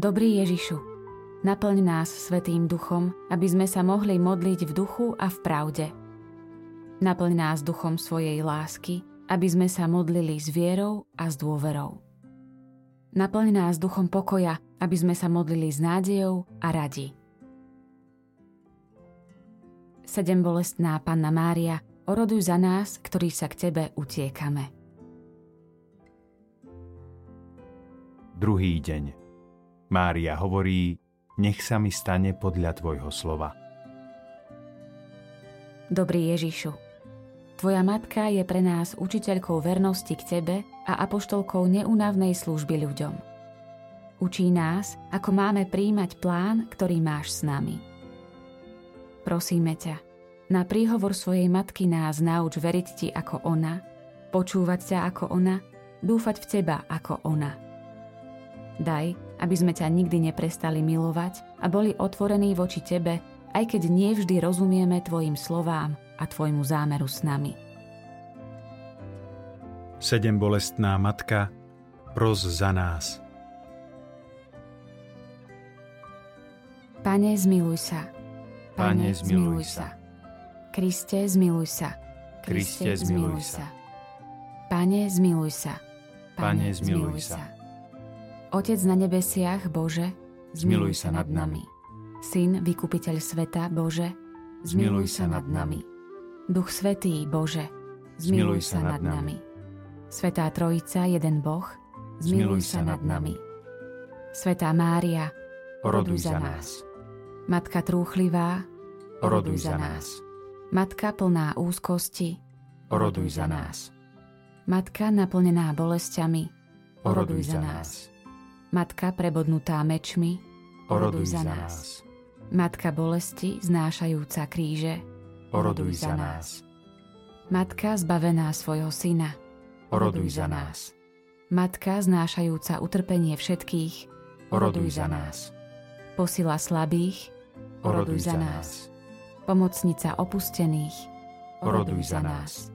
Dobrý Ježišu, naplň nás Svetým Duchom, aby sme sa mohli modliť v duchu a v pravde. Naplň nás duchom svojej lásky, aby sme sa modlili s vierou a s dôverou. Naplň nás duchom pokoja, aby sme sa modlili s nádejou a radi. Sedem bolestná Panna Mária, oroduj za nás, ktorí sa k Tebe utiekame. Druhý deň. Mária hovorí, nech sa mi stane podľa Tvojho slova. Dobrý Ježišu, Tvoja matka je pre nás učiteľkou vernosti k Tebe a apoštolkou neunavnej služby ľuďom. Učí nás, ako máme príjmať plán, ktorý máš s nami. Prosíme ťa, na príhovor svojej matky nás nauč veriť Ti ako ona, počúvať ťa ako ona, dúfať v Teba ako ona. Daj, aby sme ťa nikdy neprestali milovať a boli otvorení voči Tebe, aj keď nie vždy rozumieme Tvojim slovám a Tvojmu zámeru s nami. Sedem bolestná matka, pros za nás. Pane, zmiluj sa. Pane, zmiluj sa. Kriste, zmiluj sa. Kriste, zmiluj sa. Pane, zmiluj sa. Pane, zmiluj sa. Otec na nebesiach, Bože, Zmiluj sa nad nami. Syn, vykupiteľ sveta, Bože, Zmiluj sa nad nami. Duch Svetý, Bože, zmiluj sa nad nami. Svetá Trojica, jeden Boh, zmiluj sa nad nami. Svetá Mária, Oroduj za nás. Matka trúchlivá, Oroduj za nás. Matka plná úzkosti, Oroduj za nás. Matka naplnená bolestiami, Oroduj za nás. Matka prebodnutá mečmi, Oroduj za nás. Matka bolesti znášajúca kríže, Oroduj za nás. Matka zbavená svojho syna, Oroduj za nás. Matka znášajúca utrpenie všetkých, Oroduj za nás. posila slabých, Oroduj za nás. pomocnica opustených, Oroduj za nás.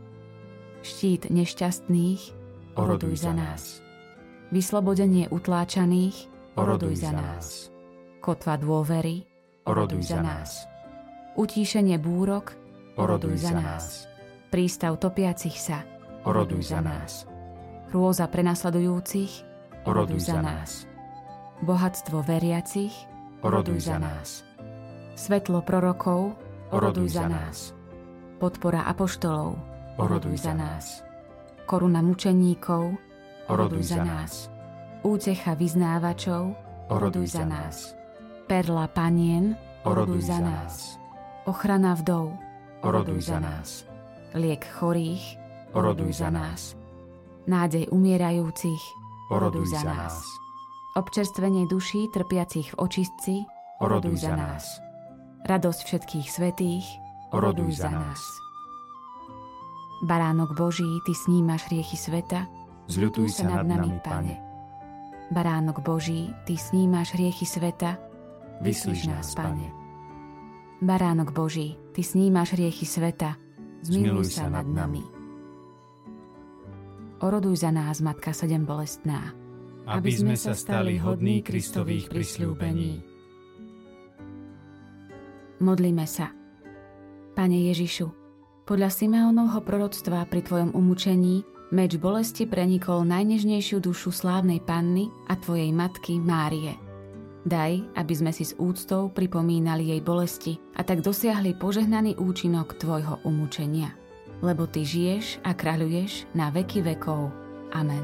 štít nešťastných, Oroduj za nás. Vyslobodenie utláčaných, Oroduj za nás. kotva dôvery, Oroduj za nás. utíšenie búrok, Oroduj za nás. prístav topiacich sa, Oroduj za nás. hrôza prenasledujúcich, Oroduj za nás. bohatstvo veriacich, Oroduj za nás. svetlo prorokov, Oroduj za nás. podpora apoštolov, Oroduj za nás. koruna mučeníkov, Oroduj za nás. útecha vyznávačov, Oroduj za nás. perla panien, Oroduj za nás. ochrana vdov, Oroduj za nás. liek chorých, Oroduj za nás. nádej umierajúcich, Oroduj za nás. občerstvenie duší trpiacich v očistci, Oroduj za nás. radosť všetkých svetých, Oroduj za nás. Baránok Boží, Ty snímaš riechy sveta, Zľutuj sa nad nami, Pane. Baránok Boží, Ty snímaš riechy sveta, Vyslíš nás, Pane. Baránok Boží, Ty snímaš riechy sveta, zmiluj sa nad nami. Oroduj za nás, Matka sedem bolestná, Aby sme sa stali hodní Kristových prisľúbení. Modlíme sa. Pane Ježišu, podľa Simeonovho proroctva pri Tvojom umúčení meč bolesti prenikol najnežnejšiu dušu slávnej panny a Tvojej matky Márie. Daj, aby sme si s úctou pripomínali jej bolesti a tak dosiahli požehnaný účinok Tvojho umúčenia. Lebo Ty žiješ a kráľuješ na veky vekov. Amen.